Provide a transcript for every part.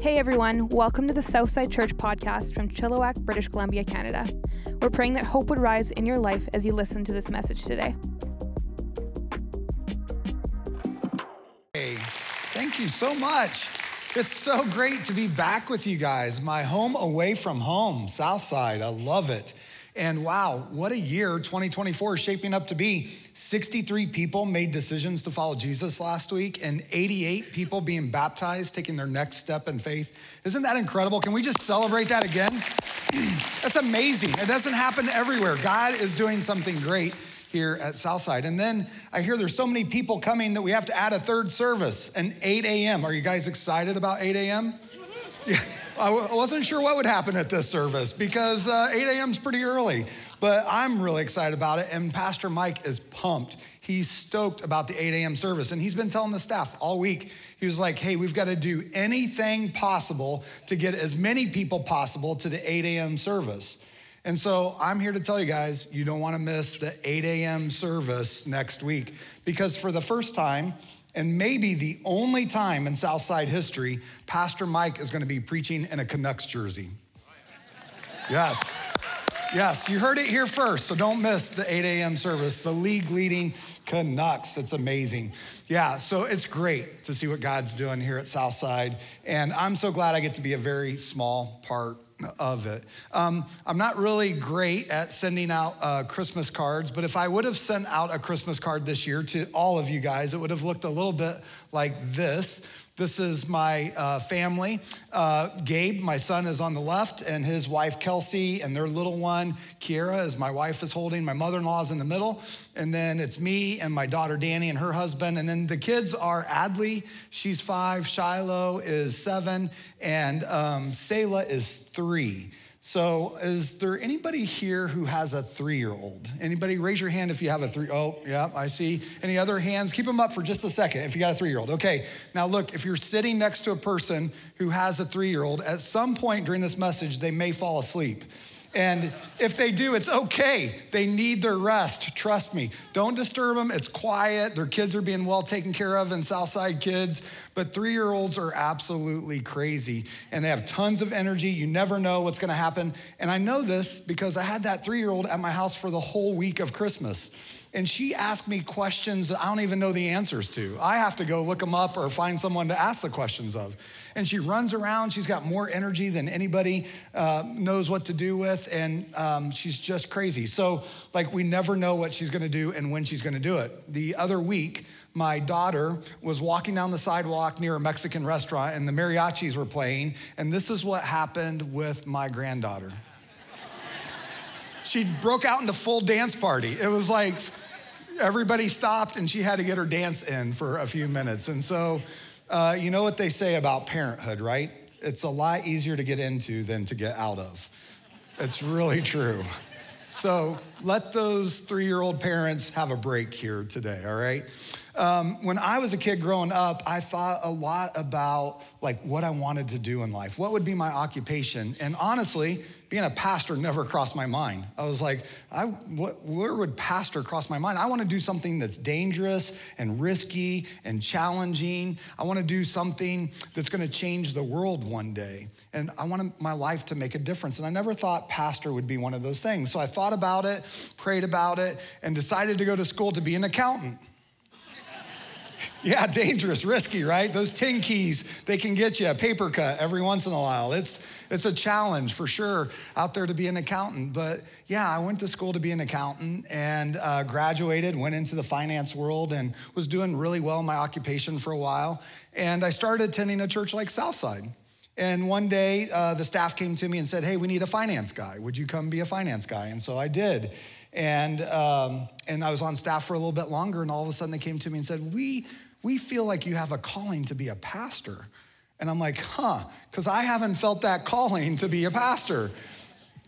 Hey everyone, welcome to the Southside Church podcast from Chilliwack, British Columbia, Canada. We're praying that hope would rise in your life as you listen to this message today. Hey, thank you so much. It's so great to be back with you guys. My home away from home, Southside. I love it. And wow, what a year 2024 is shaping up to be. 63 people made decisions to follow Jesus last week, and 88 people being baptized, taking their next step in faith. Isn't that incredible? Can we just celebrate that again? That's amazing. It doesn't happen everywhere. God is doing something great here at Southside. And then I hear there's so many people coming that we have to add a third service, an 8 a.m. Are you guys excited about 8 a.m.? Yeah. I wasn't sure what would happen at this service because uh, 8 a.m. is pretty early, but I'm really excited about it. And Pastor Mike is pumped. He's stoked about the 8 a.m. service. And he's been telling the staff all week, he was like, hey, we've got to do anything possible to get as many people possible to the 8 a.m. service. And so I'm here to tell you guys, you don't want to miss the 8 a.m. service next week because for the first time, and maybe the only time in Southside history, Pastor Mike is going to be preaching in a Canucks jersey. Yes. Yes, you heard it here first, so don't miss the 8 a.m. service, the league leading Canucks. It's amazing. Yeah, so it's great to see what God's doing here at Southside. And I'm so glad I get to be a very small part of it. Um, I'm not really great at sending out uh, Christmas cards, but if I would have sent out a Christmas card this year to all of you guys, it would have looked a little bit like this. This is my uh, family. Uh, Gabe, my son, is on the left, and his wife, Kelsey, and their little one, Kiera, is my wife is holding. My mother in law is in the middle. And then it's me and my daughter, Danny, and her husband. And then the kids are Adley, she's five, Shiloh is seven, and um, Selah is three. So, is there anybody here who has a three year old? Anybody raise your hand if you have a three? Oh, yeah, I see. Any other hands? Keep them up for just a second if you got a three year old. Okay, now look, if you're sitting next to a person who has a three year old, at some point during this message, they may fall asleep. And if they do, it's okay. They need their rest. Trust me. Don't disturb them. It's quiet. Their kids are being well taken care of in Southside kids. But three year olds are absolutely crazy and they have tons of energy. You never know what's going to happen. And I know this because I had that three year old at my house for the whole week of Christmas and she asked me questions that I don't even know the answers to. I have to go look them up or find someone to ask the questions of. And she runs around. She's got more energy than anybody uh, knows what to do with, and um, she's just crazy. So, like, we never know what she's to do and when she's to do it. The other week, my daughter was walking down the sidewalk near a Mexican restaurant, and the mariachis were playing. And this is what happened with my granddaughter she broke out into full dance party. It was like everybody stopped and she had to get her dance in for a few minutes. And so, uh, you know what they say about parenthood, right? It's a lot easier to get into than to get out of. It's really true. So let those three year old parents have a break here today, all right? Um, when I was a kid growing up, I thought a lot about like what I wanted to do in life. What would be my occupation? And honestly, being a pastor never crossed my mind. I was like, I, what, where would pastor cross my mind? I want to do something that's dangerous and risky and challenging. I want to do something that's going to change the world one day. And I want my life to make a difference. And I never thought pastor would be one of those things. So I thought about it, prayed about it, and decided to go to school to be an accountant. Yeah, dangerous, risky, right? Those tin keys, they can get you a paper cut every once in a while. It's, it's a challenge for sure out there to be an accountant. But yeah, I went to school to be an accountant and uh, graduated, went into the finance world, and was doing really well in my occupation for a while. And I started attending a church like Southside. And one day, uh, the staff came to me and said, Hey, we need a finance guy. Would you come be a finance guy? And so I did. And, um, and I was on staff for a little bit longer, and all of a sudden they came to me and said, We, we feel like you have a calling to be a pastor. And I'm like, Huh, because I haven't felt that calling to be a pastor.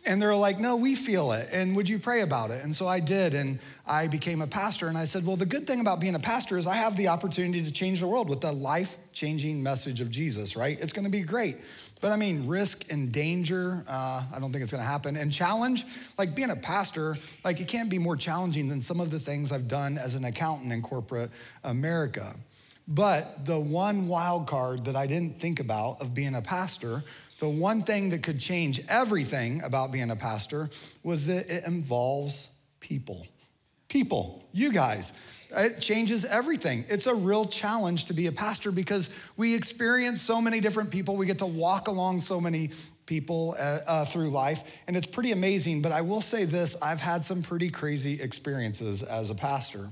And they're like, no, we feel it. And would you pray about it? And so I did. And I became a pastor. And I said, well, the good thing about being a pastor is I have the opportunity to change the world with the life changing message of Jesus, right? It's going to be great. But I mean, risk and danger, uh, I don't think it's gonna happen. And challenge, like being a pastor, like it can't be more challenging than some of the things I've done as an accountant in corporate America. But the one wild card that I didn't think about of being a pastor, the one thing that could change everything about being a pastor was that it involves people. People, you guys. It changes everything. It's a real challenge to be a pastor because we experience so many different people. We get to walk along so many people uh, uh, through life, and it's pretty amazing. But I will say this I've had some pretty crazy experiences as a pastor.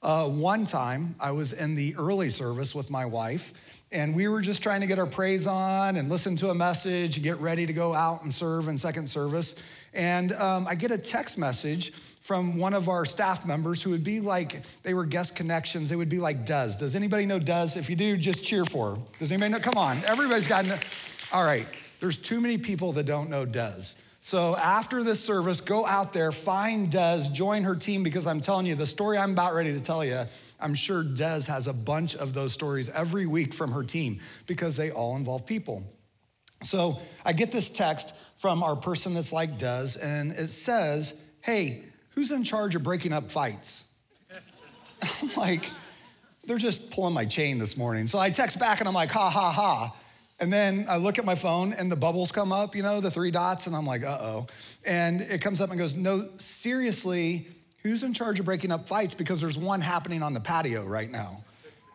Uh, one time, I was in the early service with my wife, and we were just trying to get our praise on and listen to a message, and get ready to go out and serve in second service. And um, I get a text message from one of our staff members who would be like, they were guest connections. They would be like Des. Does anybody know Des? If you do, just cheer for her. Does anybody know? Come on, everybody's got. All right, there's too many people that don't know Des. So after this service, go out there, find Des, join her team because I'm telling you, the story I'm about ready to tell you, I'm sure Des has a bunch of those stories every week from her team because they all involve people. So I get this text from our person that's like Des, and it says, Hey, who's in charge of breaking up fights? I'm like, they're just pulling my chain this morning. So I text back and I'm like, ha ha ha. And then I look at my phone and the bubbles come up, you know, the three dots, and I'm like, uh oh. And it comes up and goes, no, seriously, who's in charge of breaking up fights? Because there's one happening on the patio right now.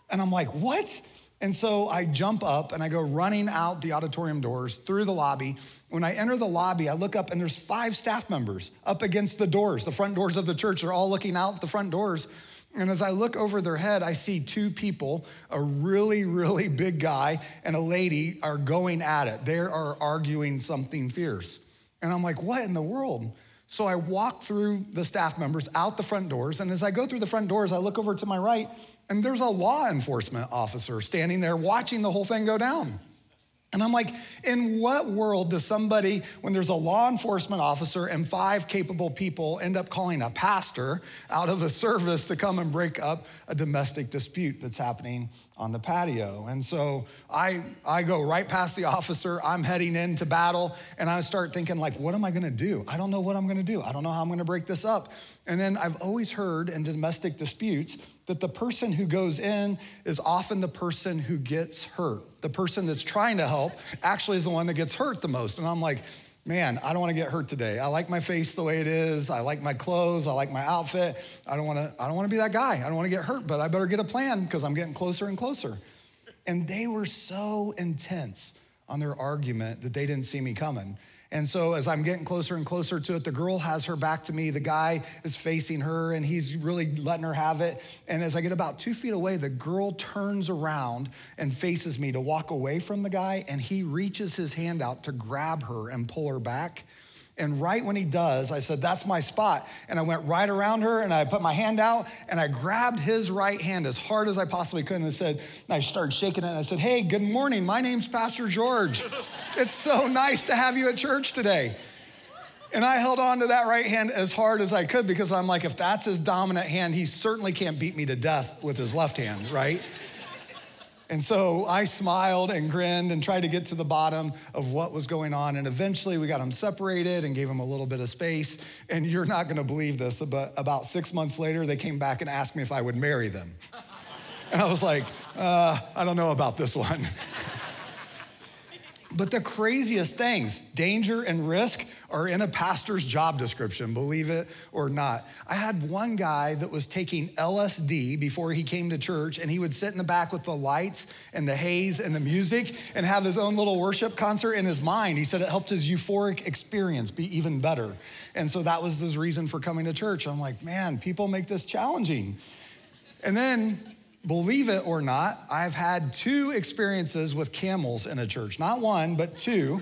And I'm like, what? And so I jump up and I go running out the auditorium doors through the lobby. When I enter the lobby, I look up and there's five staff members up against the doors. The front doors of the church are all looking out the front doors. And as I look over their head, I see two people, a really, really big guy and a lady, are going at it. They are arguing something fierce. And I'm like, what in the world? So I walk through the staff members out the front doors. And as I go through the front doors, I look over to my right, and there's a law enforcement officer standing there watching the whole thing go down. And I'm like, in what world does somebody, when there's a law enforcement officer and five capable people, end up calling a pastor out of the service to come and break up a domestic dispute that's happening on the patio? And so I, I go right past the officer. I'm heading into battle, and I start thinking, like, what am I gonna do? I don't know what I'm gonna do. I don't know how I'm gonna break this up. And then I've always heard in domestic disputes that the person who goes in is often the person who gets hurt. The person that's trying to help actually is the one that gets hurt the most. And I'm like, man, I don't want to get hurt today. I like my face the way it is. I like my clothes. I like my outfit. I don't want to I don't want to be that guy. I don't want to get hurt, but I better get a plan because I'm getting closer and closer. And they were so intense on their argument that they didn't see me coming. And so, as I'm getting closer and closer to it, the girl has her back to me. The guy is facing her and he's really letting her have it. And as I get about two feet away, the girl turns around and faces me to walk away from the guy. And he reaches his hand out to grab her and pull her back. And right when he does, I said, That's my spot. And I went right around her and I put my hand out and I grabbed his right hand as hard as I possibly could. And I said, and I started shaking it. And I said, Hey, good morning. My name's Pastor George. It's so nice to have you at church today. And I held on to that right hand as hard as I could because I'm like, if that's his dominant hand, he certainly can't beat me to death with his left hand, right? And so I smiled and grinned and tried to get to the bottom of what was going on. And eventually we got them separated and gave them a little bit of space. And you're not gonna believe this, but about six months later, they came back and asked me if I would marry them. And I was like, uh, I don't know about this one. But the craziest things, danger and risk, are in a pastor's job description, believe it or not. I had one guy that was taking LSD before he came to church, and he would sit in the back with the lights and the haze and the music and have his own little worship concert in his mind. He said it helped his euphoric experience be even better. And so that was his reason for coming to church. I'm like, man, people make this challenging. And then believe it or not, I've had two experiences with camels in a church. Not one, but two.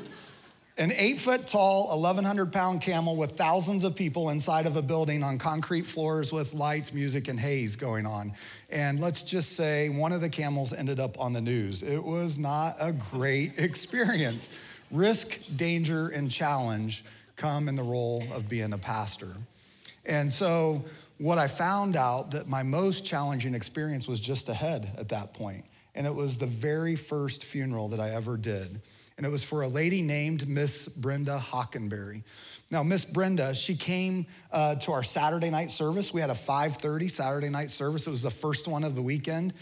An eight foot tall, 1,100 pound camel with thousands of people inside of a building on concrete floors with lights, music, and haze going on. And let's just say one of the camels ended up on the news. It was not a great experience. Risk, danger, and challenge come in the role of being a pastor. And so, what I found out that my most challenging experience was just ahead at that point. and it was the very first funeral that I ever did. And it was for a lady named Miss Brenda Hockenberry. Now, Miss Brenda, she came uh, to our Saturday night service. We had a 5:30 Saturday night service. It was the first one of the weekend.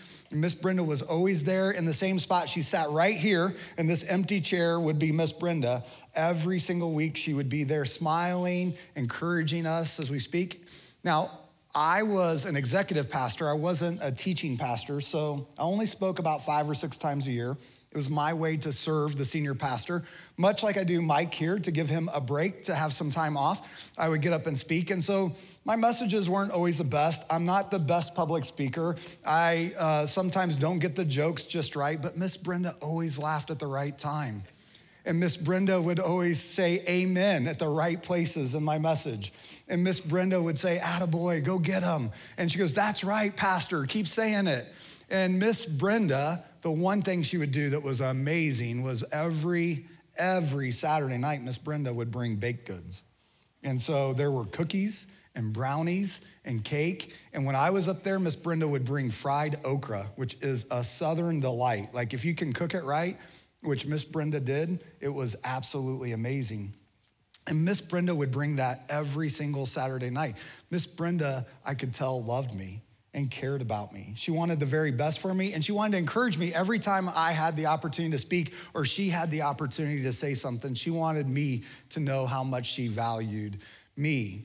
Miss Brenda was always there in the same spot. She sat right here, and this empty chair would be Miss Brenda. Every single week, she would be there smiling, encouraging us as we speak. Now, I was an executive pastor. I wasn't a teaching pastor, so I only spoke about five or six times a year. It was my way to serve the senior pastor, much like I do Mike here to give him a break, to have some time off. I would get up and speak. And so my messages weren't always the best. I'm not the best public speaker. I uh, sometimes don't get the jokes just right, but Miss Brenda always laughed at the right time. And Miss Brenda would always say amen at the right places in my message. And Miss Brenda would say, Attaboy, go get him. And she goes, That's right, Pastor, keep saying it. And Miss Brenda the one thing she would do that was amazing was every every Saturday night, Miss Brenda would bring baked goods. And so there were cookies and brownies and cake. And when I was up there, Miss Brenda would bring fried okra, which is a southern delight. Like if you can cook it right, which Miss Brenda did, it was absolutely amazing. And Miss Brenda would bring that every single Saturday night. Miss Brenda, I could tell, loved me and cared about me. She wanted the very best for me, and she wanted to encourage me every time I had the opportunity to speak or she had the opportunity to say something. She wanted me to know how much she valued me.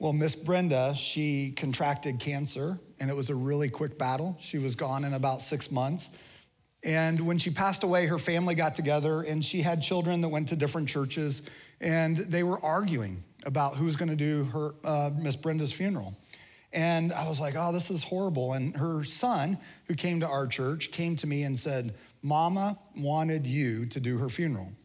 Well, Miss Brenda, she contracted cancer, and it was a really quick battle. She was gone in about six months. And when she passed away, her family got together, and she had children that went to different churches, and they were arguing about who was going to do her uh, Miss Brenda's funeral. And I was like, oh, this is horrible. And her son, who came to our church, came to me and said, Mama wanted you to do her funeral.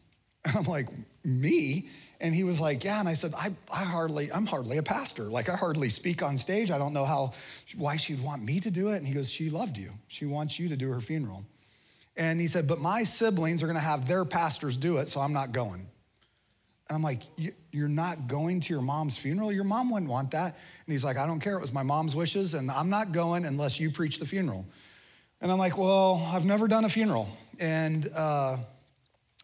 And I'm like, me? And he was like, yeah. And I said, I, I hardly, I'm hardly a pastor. Like I hardly speak on stage. I don't know how, why she'd want me to do it. And he goes, she loved you. She wants you to do her funeral. And he said, but my siblings are going to have their pastors do it, so I'm not going. And I'm like, You're not going to your mom's funeral? Your mom wouldn't want that. And he's like, I don't care. It was my mom's wishes, and I'm not going unless you preach the funeral. And I'm like, Well, I've never done a funeral. And uh,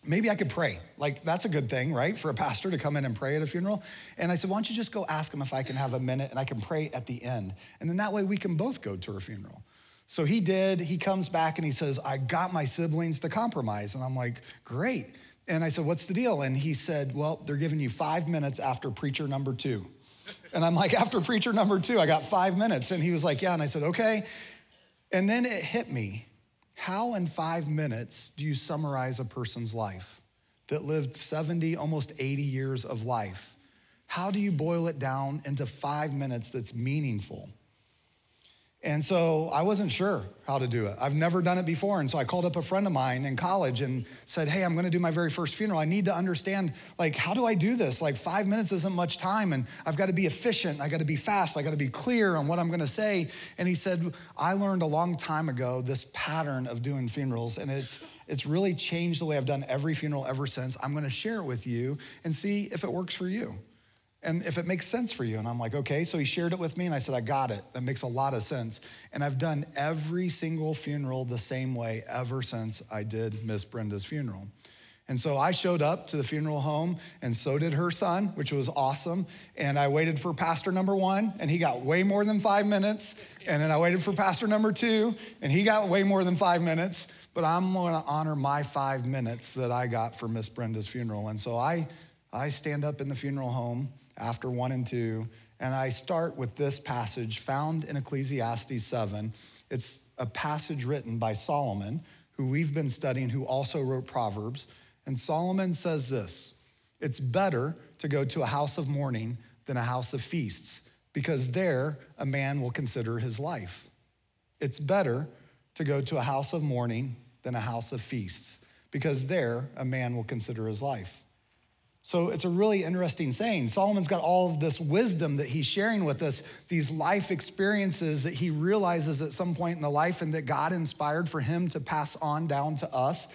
maybe I could pray. Like, that's a good thing, right? For a pastor to come in and pray at a funeral. And I said, Why don't you just go ask him if I can have a minute and I can pray at the end? And then that way we can both go to her funeral. So he did. He comes back and he says, I got my siblings to compromise. And I'm like, Great. And I said, What's the deal? And he said, Well, they're giving you five minutes after preacher number two. And I'm like, After preacher number two, I got five minutes. And he was like, Yeah. And I said, Okay. And then it hit me how in five minutes do you summarize a person's life that lived 70, almost 80 years of life? How do you boil it down into five minutes that's meaningful? And so I wasn't sure how to do it. I've never done it before. And so I called up a friend of mine in college and said, Hey, I'm going to do my very first funeral. I need to understand, like, how do I do this? Like, five minutes isn't much time. And I've got to be efficient. I got to be fast. I got to be clear on what I'm going to say. And he said, I learned a long time ago this pattern of doing funerals. And it's, it's really changed the way I've done every funeral ever since. I'm going to share it with you and see if it works for you and if it makes sense for you. And I'm like, okay. So he shared it with me, and I said, I got it. That makes a lot of sense. And I've done every single funeral the same way ever since I did Miss Brenda's funeral. And so I showed up to the funeral home, and so did her son, which was awesome. And I waited for pastor number one, and he got way more than five minutes. And then I waited for pastor number two, and he got way more than five minutes. But I'm gonna honor my five minutes that I got for Miss Brenda's funeral. And so I, I stand up in the funeral home after one and two. And I start with this passage found in Ecclesiastes 7. It's a passage written by Solomon, who we've been studying, who also wrote Proverbs. And Solomon says this It's better to go to a house of mourning than a house of feasts, because there a man will consider his life. It's better to go to a house of mourning than a house of feasts, because there a man will consider his life. So it's a really interesting saying. Solomon's got all of this wisdom that he's sharing with us, these life experiences that he realizes at some point in the life and that God inspired for him to pass on down to us.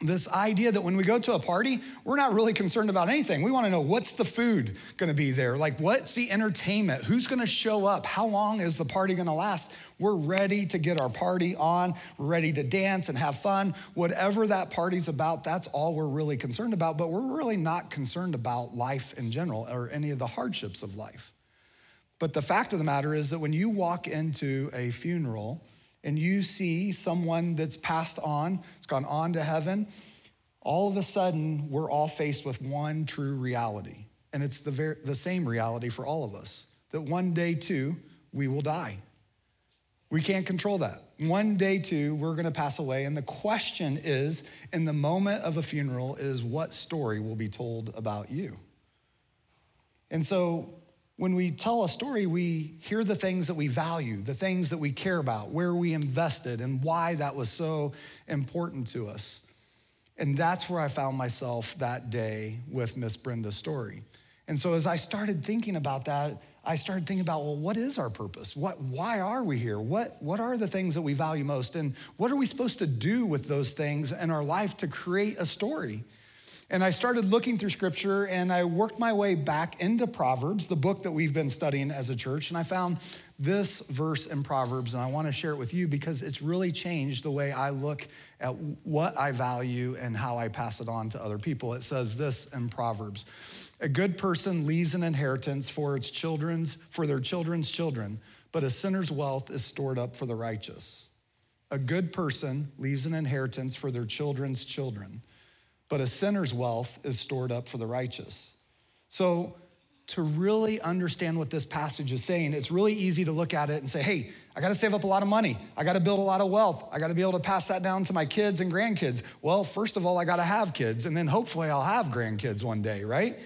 This idea that when we go to a party, we're not really concerned about anything. We want to know what's the food going to be there? Like, what's the entertainment? Who's going to show up? How long is the party going to last? We're ready to get our party on, we're ready to dance and have fun. Whatever that party's about, that's all we're really concerned about. But we're really not concerned about life in general or any of the hardships of life. But the fact of the matter is that when you walk into a funeral, and you see someone that's passed on, it's gone on to heaven, all of a sudden we're all faced with one true reality. And it's the, ver- the same reality for all of us that one day too, we will die. We can't control that. One day too, we're gonna pass away. And the question is in the moment of a funeral, is what story will be told about you? And so when we tell a story, we hear the things that we value, the things that we care about, where we invested, and why that was so important to us. And that's where I found myself that day with Miss Brenda's story. And so as I started thinking about that, I started thinking about, well, what is our purpose? What, why are we here? What, what are the things that we value most? And what are we supposed to do with those things in our life to create a story? And I started looking through scripture and I worked my way back into Proverbs, the book that we've been studying as a church. And I found this verse in Proverbs, and I want to share it with you because it's really changed the way I look at what I value and how I pass it on to other people. It says this in Proverbs A good person leaves an inheritance for its children's, for their children's children, but a sinner's wealth is stored up for the righteous. A good person leaves an inheritance for their children's children but a sinner's wealth is stored up for the righteous. So, to really understand what this passage is saying, it's really easy to look at it and say, hey, I gotta save up a lot of money. I gotta build a lot of wealth. I gotta be able to pass that down to my kids and grandkids. Well, first of all, I gotta have kids, and then hopefully I'll have grandkids one day, right?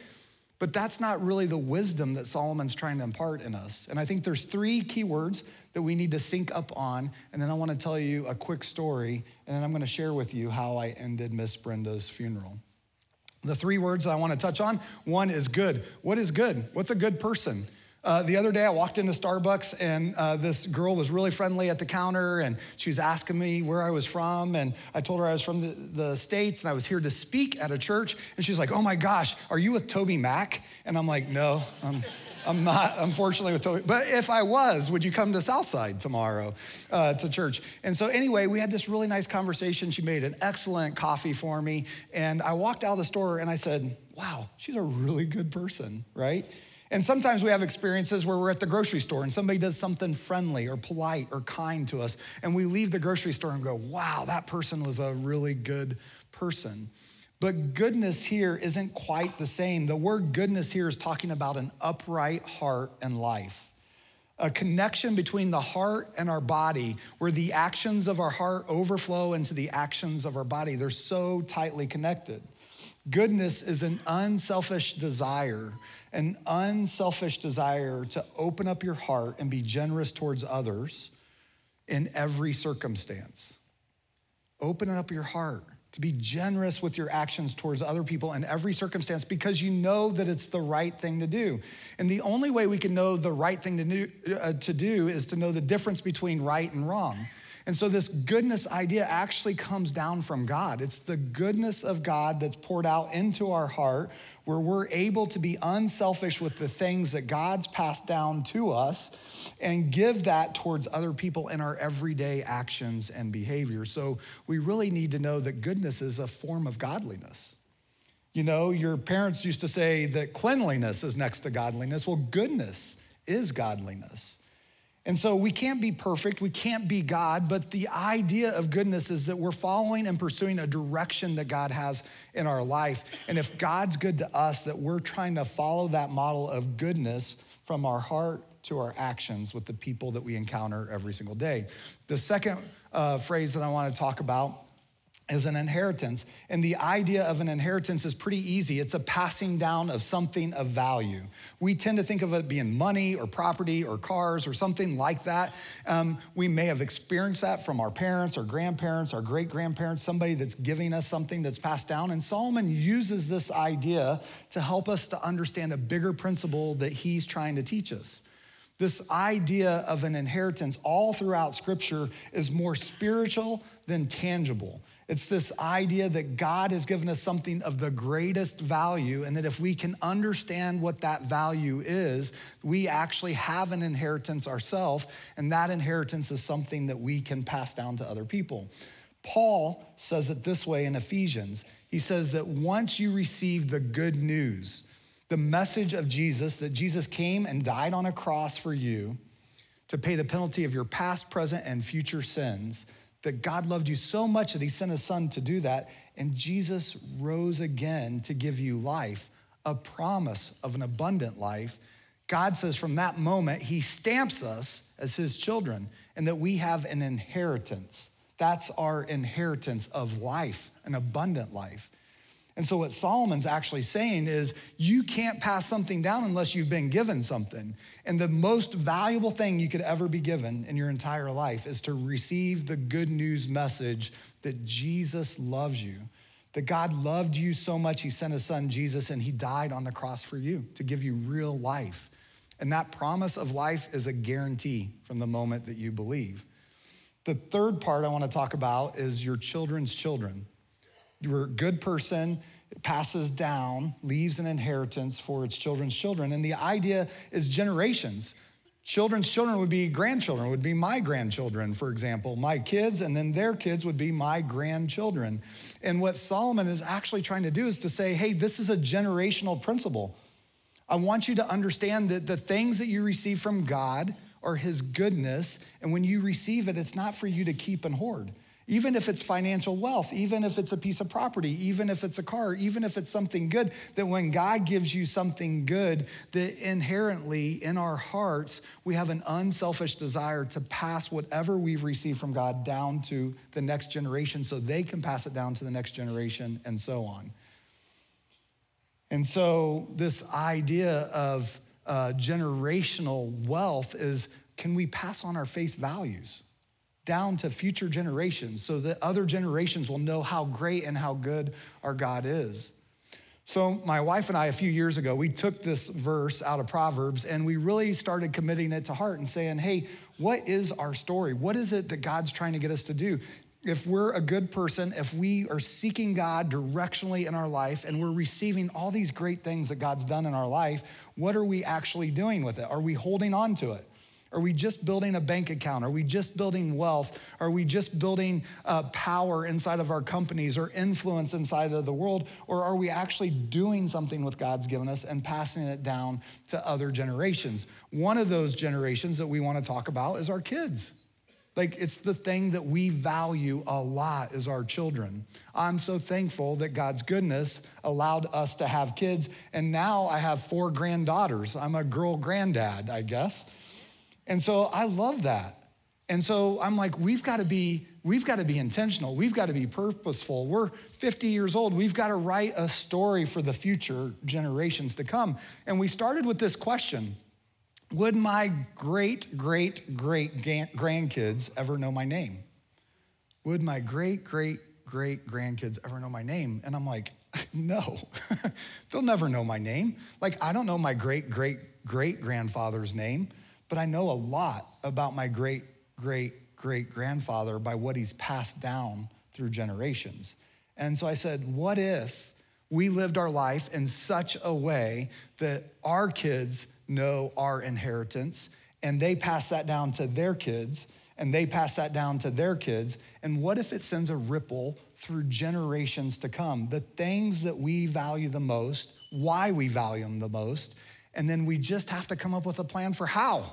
But that's not really the wisdom that Solomon's trying to impart in us. And I think there's three key words that we need to sync up on. And then I want to tell you a quick story, and then I'm going to share with you how I ended Miss Brenda's funeral. The three words I want to touch on one is good. What is good? What's a good person? Uh, the other day, I walked into Starbucks and uh, this girl was really friendly at the counter and she was asking me where I was from. And I told her I was from the, the States and I was here to speak at a church. And she's like, Oh my gosh, are you with TobyMac? And I'm like, No, I'm, I'm not, unfortunately, with Toby. But if I was, would you come to Southside tomorrow uh, to church? And so, anyway, we had this really nice conversation. She made an excellent coffee for me. And I walked out of the store and I said, Wow, she's a really good person, right? And sometimes we have experiences where we're at the grocery store and somebody does something friendly or polite or kind to us, and we leave the grocery store and go, wow, that person was a really good person. But goodness here isn't quite the same. The word goodness here is talking about an upright heart and life, a connection between the heart and our body, where the actions of our heart overflow into the actions of our body. They're so tightly connected. Goodness is an unselfish desire an unselfish desire to open up your heart and be generous towards others in every circumstance. Open up your heart to be generous with your actions towards other people in every circumstance because you know that it's the right thing to do. And the only way we can know the right thing to do, uh, to do is to know the difference between right and wrong. And so, this goodness idea actually comes down from God. It's the goodness of God that's poured out into our heart, where we're able to be unselfish with the things that God's passed down to us and give that towards other people in our everyday actions and behavior. So, we really need to know that goodness is a form of godliness. You know, your parents used to say that cleanliness is next to godliness. Well, goodness is godliness. And so we can't be perfect, we can't be God, but the idea of goodness is that we're following and pursuing a direction that God has in our life. And if God's good to us, that we're trying to follow that model of goodness from our heart to our actions with the people that we encounter every single day. The second uh, phrase that I want to talk about is an inheritance. And the idea of an inheritance is pretty easy. It's a passing down of something of value. We tend to think of it being money or property or cars or something like that. Um, we may have experienced that from our parents or grandparents our great grandparents, somebody that's giving us something that's passed down. And Solomon uses this idea to help us to understand a bigger principle that he's trying to teach us. This idea of an inheritance all throughout scripture is more spiritual than tangible. It's this idea that God has given us something of the greatest value, and that if we can understand what that value is, we actually have an inheritance ourselves, and that inheritance is something that we can pass down to other people. Paul says it this way in Ephesians. He says that once you receive the good news, the message of Jesus, that Jesus came and died on a cross for you to pay the penalty of your past, present, and future sins that God loved you so much that he sent his son to do that. And Jesus rose again to give you life, a promise of an abundant life. God says from that moment, he stamps us as his children and that we have an inheritance. That's our inheritance of life, an abundant life. And so, what Solomon's actually saying is, you can't pass something down unless you've been given something. And the most valuable thing you could ever be given in your entire life is to receive the good news message that Jesus loves you, that God loved you so much, he sent his son Jesus, and he died on the cross for you to give you real life. And that promise of life is a guarantee from the moment that you believe. The third part I want to talk about is your children's children. You're a good person, it passes down, leaves an inheritance for its children's children. And the idea is generations. Children's children would be grandchildren, would be my grandchildren, for example. My kids, and then their kids would be my grandchildren. And what Solomon is actually trying to do is to say, hey, this is a generational principle. I want you to understand that the things that you receive from God are His goodness. And when you receive it, it's not for you to keep and hoard even if it's financial wealth, even if it's a piece of property, even if it's a car, even if it's something good, that when God gives you something good, that inherently in our hearts, we have an unselfish desire to pass whatever we've received from God down to the next generation so they can pass it down to the next generation and so on. And so, this idea of uh, generational wealth is can we pass on our faith values? Down to future generations so that other generations will know how great and how good our God is. So, my wife and I, a few years ago, we took this verse out of Proverbs and we really started committing it to heart and saying, hey, what is our story? What is it that God's trying to get us to do? If we're a good person, if we are seeking God directionally in our life and we're receiving all these great things that God's done in our life, what are we actually doing with it? Are we holding on to it? Are we just building a bank account? Are we just building wealth? Are we just building uh, power inside of our companies or influence inside of the world? Or are we actually doing something with God's given us and passing it down to other generations? One of those generations that we want to talk about is our kids. Like it's the thing that we value a lot is our children. I'm so thankful that God's goodness allowed us to have kids. And now I have four granddaughters. I'm a girl granddad, I guess. And so I love that. And so I'm like, we've got to be, we've got to be intentional. We've got to be purposeful. We're 50 years old. We've got to write a story for the future generations to come. And we started with this question Would my great, great, great grandkids ever know my name? Would my great, great, great grandkids ever know my name? And I'm like, no, they'll never know my name. Like, I don't know my great, great, great grandfather's name but I know a lot about my great, great, great grandfather by what he's passed down through generations. And so I said, what if we lived our life in such a way that our kids know our inheritance and they pass that down to their kids and they pass that down to their kids? And what if it sends a ripple through generations to come? The things that we value the most, why we value them the most, and then we just have to come up with a plan for how.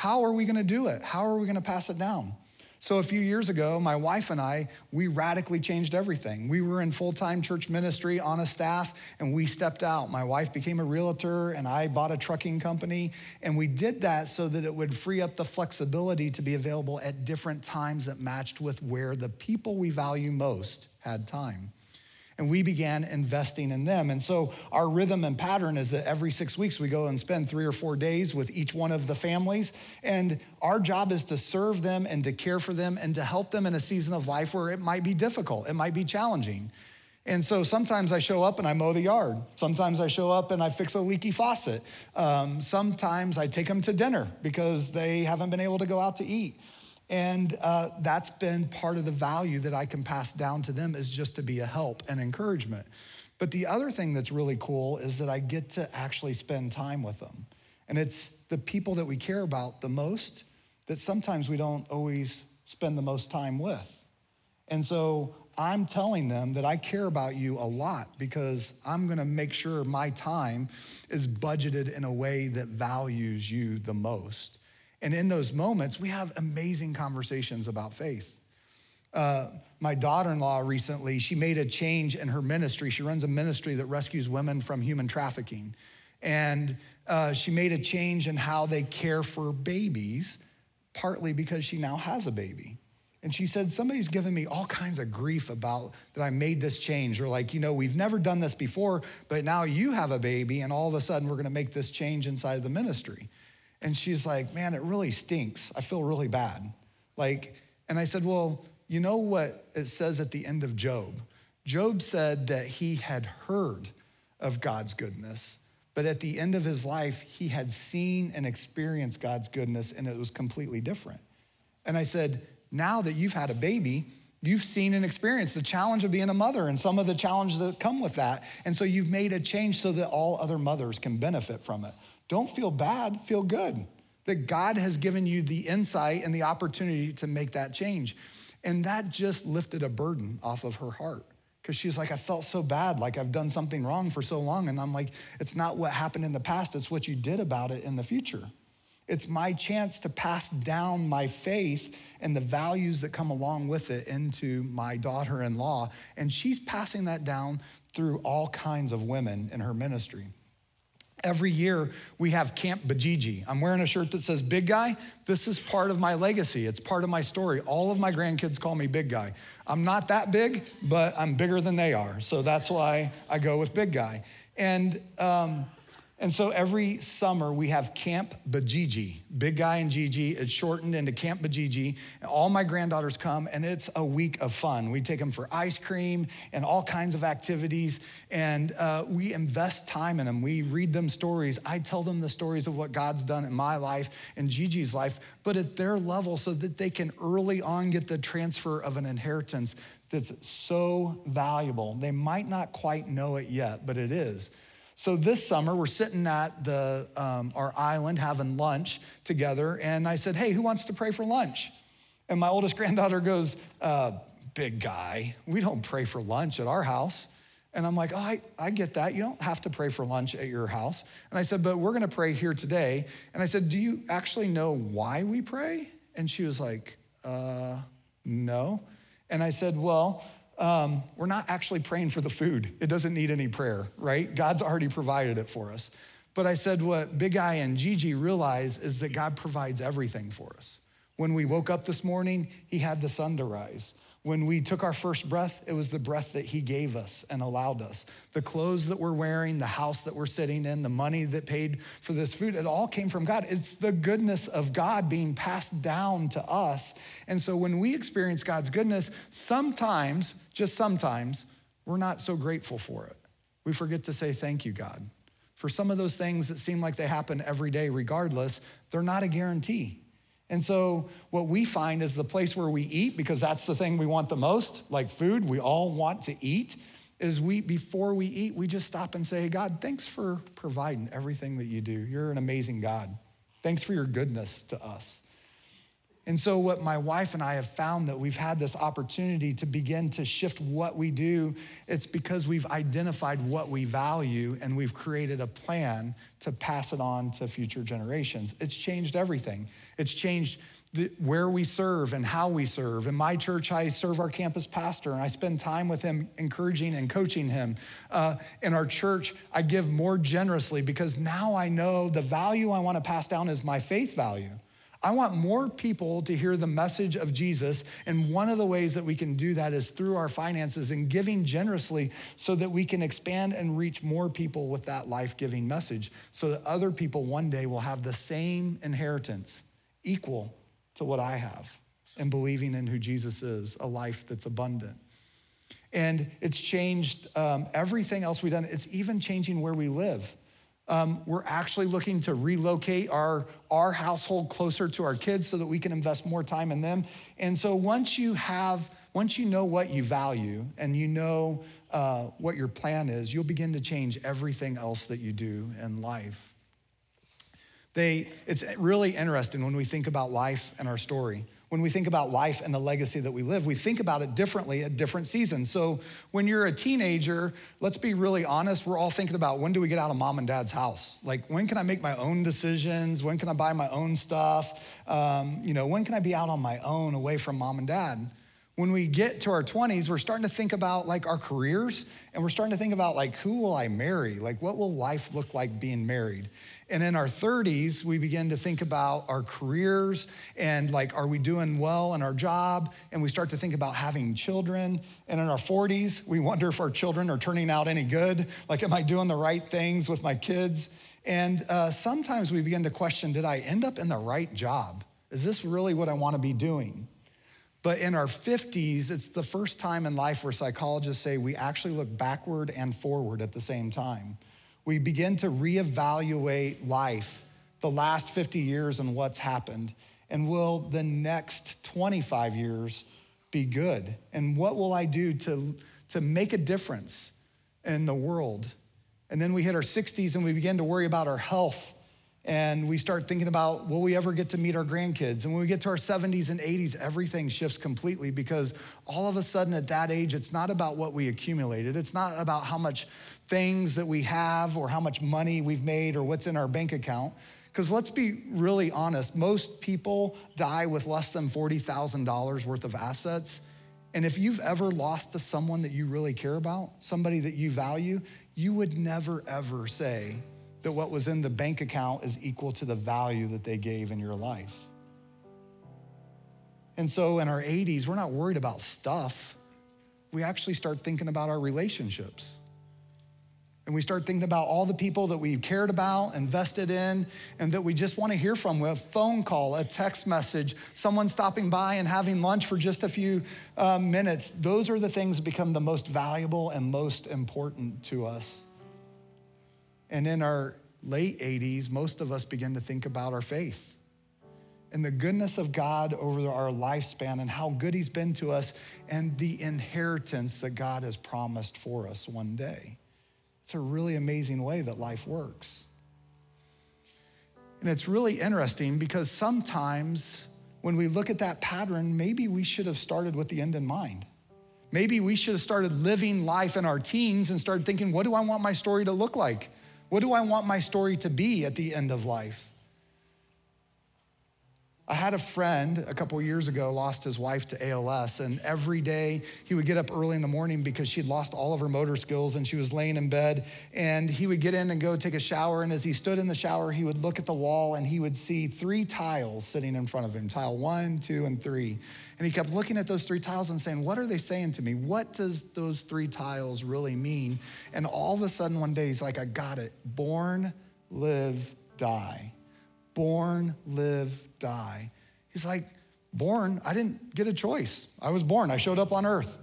How are we gonna do it? How are we gonna pass it down? So, a few years ago, my wife and I, we radically changed everything. We were in full time church ministry on a staff, and we stepped out. My wife became a realtor, and I bought a trucking company. And we did that so that it would free up the flexibility to be available at different times that matched with where the people we value most had time and we began investing in them. And so our rhythm and pattern is that every six weeks we go and spend three or four days with each one of the families. And our job is to serve them and to care for them and to help them in a season of life where it might be difficult, it might be challenging. And so sometimes I show up and I mow the yard. Sometimes I show up and I fix a leaky faucet. Um, sometimes I take them to dinner because they haven't been able to go out to eat. And uh, that's been part of the value that I can pass down to them is just to be a help and encouragement. But the other thing that's really cool is that I get to actually spend time with them. And it's the people that we care about the most that sometimes we don't always spend the most time with. And so I'm telling them that I care about you a lot because I'm gonna make sure my time is budgeted in a way that values you the most. And in those moments, we have amazing conversations about faith. Uh, my daughter-in-law recently, she made a change in her ministry. She runs a ministry that rescues women from human trafficking. And uh, she made a change in how they care for babies, partly because she now has a baby. And she said, Somebody's given me all kinds of grief about that I made this change. Or, like, you know, we've never done this before, but now you have a baby, and all of a sudden we're gonna make this change inside of the ministry. And she's like, Man, it really stinks. I feel really bad. Like, and I said, Well, you know what it says at the end of Job? Job said that he had heard of God's goodness, but at the end of his life, he had seen and experienced God's goodness, and it was completely different. And I said, now that you've had a baby, you've seen and experienced the challenge of being a mother and some of the challenges that come with that. And so you've made a change so that all other mothers can benefit from it. Don't feel bad, feel good that God has given you the insight and the opportunity to make that change. And that just lifted a burden off of her heart because she was like, I felt so bad, like I've done something wrong for so long. And I'm like, it's not what happened in the past, it's what you did about it in the future. It's my chance to pass down my faith and the values that come along with it into my daughter in law. And she's passing that down through all kinds of women in her ministry. Every year we have Camp Bajiji. I'm wearing a shirt that says Big Guy. This is part of my legacy. It's part of my story. All of my grandkids call me Big Guy. I'm not that big, but I'm bigger than they are. So that's why I go with Big Guy. And um, and so every summer we have Camp Bajiji, Big Guy and Gigi. It's shortened into Camp Bajiji. All my granddaughters come, and it's a week of fun. We take them for ice cream and all kinds of activities, and uh, we invest time in them. We read them stories. I tell them the stories of what God's done in my life and Gigi's life, but at their level so that they can early on get the transfer of an inheritance that's so valuable. They might not quite know it yet, but it is. So this summer, we're sitting at the, um, our island having lunch together, and I said, Hey, who wants to pray for lunch? And my oldest granddaughter goes, uh, Big guy, we don't pray for lunch at our house. And I'm like, oh, I, I get that. You don't have to pray for lunch at your house. And I said, but we're going to pray here today. And I said, do you actually know why we pray? And she was like, uh, no. And I said, well, um, we're not actually praying for the food. It doesn't need any prayer, right? God's already provided it for us. But I said, what Big Guy and Gigi realize is that God provides everything for us. When we woke up this morning, He had the sun to rise. When we took our first breath, it was the breath that He gave us and allowed us. The clothes that we're wearing, the house that we're sitting in, the money that paid for this food, it all came from God. It's the goodness of God being passed down to us. And so when we experience God's goodness, sometimes, just sometimes, we're not so grateful for it. We forget to say, Thank you, God. For some of those things that seem like they happen every day, regardless, they're not a guarantee. And so, what we find is the place where we eat, because that's the thing we want the most, like food, we all want to eat, is we, before we eat, we just stop and say, God, thanks for providing everything that you do. You're an amazing God. Thanks for your goodness to us. And so, what my wife and I have found that we've had this opportunity to begin to shift what we do, it's because we've identified what we value and we've created a plan to pass it on to future generations. It's changed everything. It's changed the, where we serve and how we serve. In my church, I serve our campus pastor and I spend time with him, encouraging and coaching him. Uh, in our church, I give more generously because now I know the value I want to pass down is my faith value. I want more people to hear the message of Jesus. And one of the ways that we can do that is through our finances and giving generously so that we can expand and reach more people with that life giving message so that other people one day will have the same inheritance equal to what I have and believing in who Jesus is, a life that's abundant. And it's changed um, everything else we've done. It's even changing where we live. Um, we're actually looking to relocate our, our household closer to our kids so that we can invest more time in them. And so once you have, once you know what you value and you know uh, what your plan is, you'll begin to change everything else that you do in life. They, it's really interesting when we think about life and our story when we think about life and the legacy that we live, we think about it differently at different seasons. So when you're a teenager, let's be really honest, we're all thinking about when do we get out of mom and dad's house? Like, when can I make my own decisions? When can I buy my own stuff? Um, you know, when can I be out on my own away from mom and dad? When we get to our 20s, we're starting to think about like our careers and we're starting to think about like who will I marry? Like what will life look like being married? And in our 30s, we begin to think about our careers and like, are we doing well in our job? And we start to think about having children. And in our 40s, we wonder if our children are turning out any good. Like, am I doing the right things with my kids? And uh, sometimes we begin to question did I end up in the right job? Is this really what I want to be doing? But in our 50s, it's the first time in life where psychologists say we actually look backward and forward at the same time we begin to reevaluate life, the last 50 years and what's happened. And will the next 25 years be good? And what will I do to, to make a difference in the world? And then we hit our 60s and we begin to worry about our health. And we start thinking about will we ever get to meet our grandkids? And when we get to our 70s and 80s, everything shifts completely because all of a sudden at that age, it's not about what we accumulated. It's not about how much things that we have or how much money we've made or what's in our bank account. Because let's be really honest, most people die with less than $40,000 worth of assets. And if you've ever lost to someone that you really care about, somebody that you value, you would never ever say that what was in the bank account is equal to the value that they gave in your life. And so in our 80s, we're not worried about stuff. We actually start thinking about our relationships and we start thinking about all the people that we cared about, invested in, and that we just want to hear from. A phone call, a text message, someone stopping by and having lunch for just a few uh, minutes. Those are the things that become the most valuable and most important to us. And in our late 80s, most of us begin to think about our faith and the goodness of God over our lifespan and how good He's been to us and the inheritance that God has promised for us one day. It's a really amazing way that life works. And it's really interesting because sometimes when we look at that pattern, maybe we should have started with the end in mind. Maybe we should have started living life in our teens and started thinking, what do I want my story to look like? What do I want my story to be at the end of life? I had a friend a couple years ago lost his wife to ALS, and every day he would get up early in the morning because she'd lost all of her motor skills and she was laying in bed. And he would get in and go take a shower. And as he stood in the shower, he would look at the wall and he would see three tiles sitting in front of him tile one, two, and three. And he kept looking at those three tiles and saying, What are they saying to me? What does those three tiles really mean? And all of a sudden, one day, he's like, I got it. Born, live, die born, live, die. He's like, born, I didn't get a choice. I was born, I showed up on earth.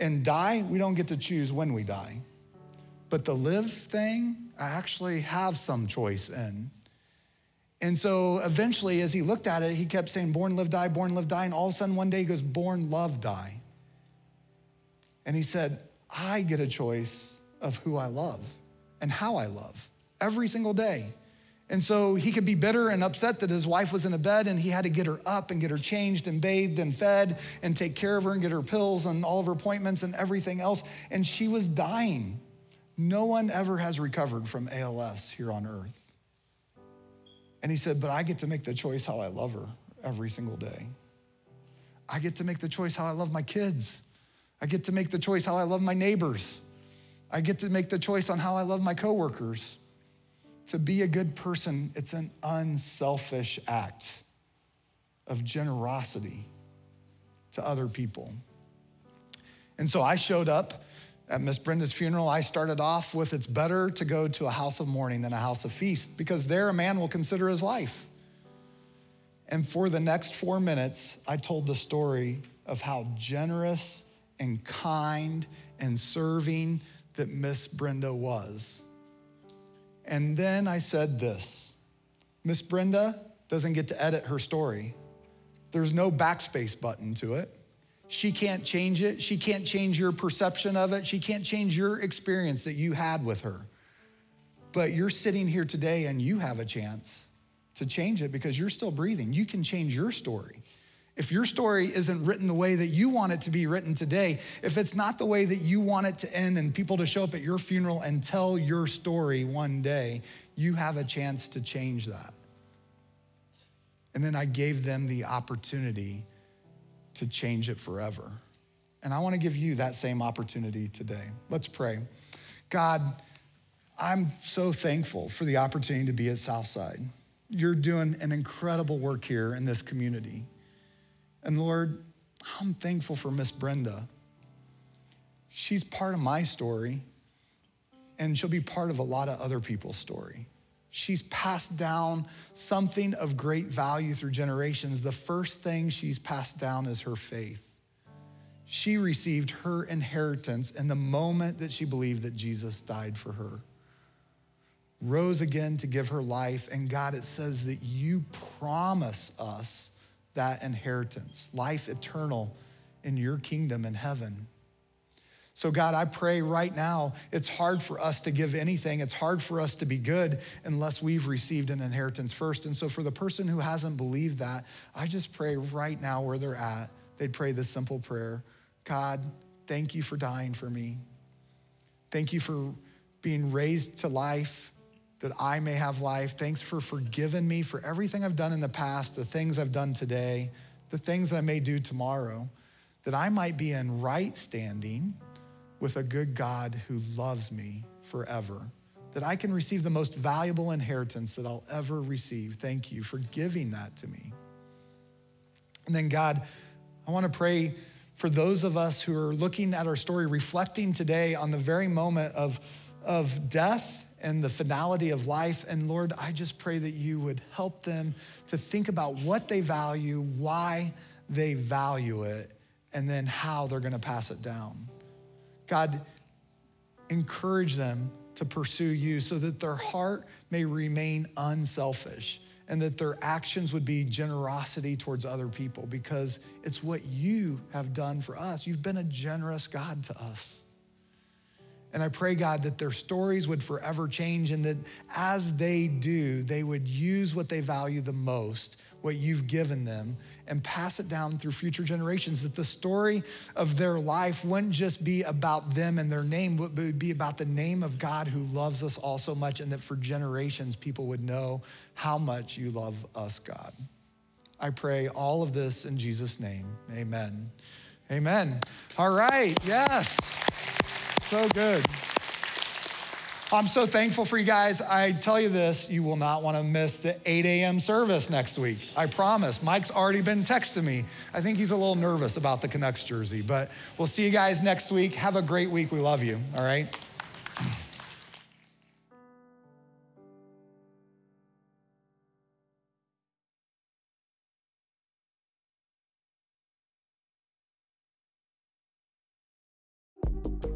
And die, we don't get to choose when we die. But the live thing, I actually have some choice in. And so eventually, as he looked at it, he kept saying, born, live, die, born, live, die. And all of a sudden, one day, he goes, born, love, die. And he said, I get a choice of who I love and how I love every single day. And so he could be bitter and upset that his wife was in a bed and he had to get her up and get her changed and bathed and fed and take care of her and get her pills and all of her appointments and everything else. And she was dying. No one ever has recovered from ALS here on earth. And he said, But I get to make the choice how I love her every single day. I get to make the choice how I love my kids. I get to make the choice how I love my neighbors. I get to make the choice on how I love my coworkers. To be a good person, it's an unselfish act of generosity to other people. And so I showed up at Miss Brenda's funeral. I started off with it's better to go to a house of mourning than a house of feast because there a man will consider his life. And for the next four minutes, I told the story of how generous and kind and serving that Miss Brenda was. And then I said this Miss Brenda doesn't get to edit her story. There's no backspace button to it. She can't change it. She can't change your perception of it. She can't change your experience that you had with her. But you're sitting here today and you have a chance to change it because you're still breathing. You can change your story. If your story isn't written the way that you want it to be written today, if it's not the way that you want it to end and people to show up at your funeral and tell your story one day, you have a chance to change that. And then I gave them the opportunity to change it forever. And I want to give you that same opportunity today. Let's pray. God, I'm so thankful for the opportunity to be at Southside. You're doing an incredible work here in this community. And Lord, I'm thankful for Miss Brenda. She's part of my story, and she'll be part of a lot of other people's story. She's passed down something of great value through generations. The first thing she's passed down is her faith. She received her inheritance in the moment that she believed that Jesus died for her. Rose again to give her life, and God, it says that you promise us that inheritance, life eternal in your kingdom in heaven. So, God, I pray right now, it's hard for us to give anything. It's hard for us to be good unless we've received an inheritance first. And so, for the person who hasn't believed that, I just pray right now where they're at, they'd pray this simple prayer God, thank you for dying for me. Thank you for being raised to life that I may have life. Thanks for forgiving me for everything I've done in the past, the things I've done today, the things I may do tomorrow, that I might be in right standing with a good God who loves me forever, that I can receive the most valuable inheritance that I'll ever receive. Thank you for giving that to me. And then, God, I want to pray for those of us who are looking at our story, reflecting today on the very moment of, of death and the finality of life. And Lord, I just pray that you would help them to think about what they value, why they value it, and then how they're going to pass it down. God, encourage them to pursue you so that their heart may remain unselfish and that their actions would be generosity towards other people because it's what you have done for us. You've been a generous God to us. And I pray, God, that their stories would forever change and that as they do, they would use what they value the most, what you've given them, and pass it down through future generations. That the story of their life wouldn't just be about them and their name, but would be about the name of God who loves us all so much, and that for generations people would know how much you love us, God. I pray all of this in Jesus' name. Amen. Amen. All right. Yes. So good. I'm so thankful for you guys. I tell you this, you will not want to miss the 8 a.m. service next week. I promise. Mike's already been texting me. I think he's a little nervous about the Canucks jersey, but we'll see you guys next week. Have a great week. We love you. All right.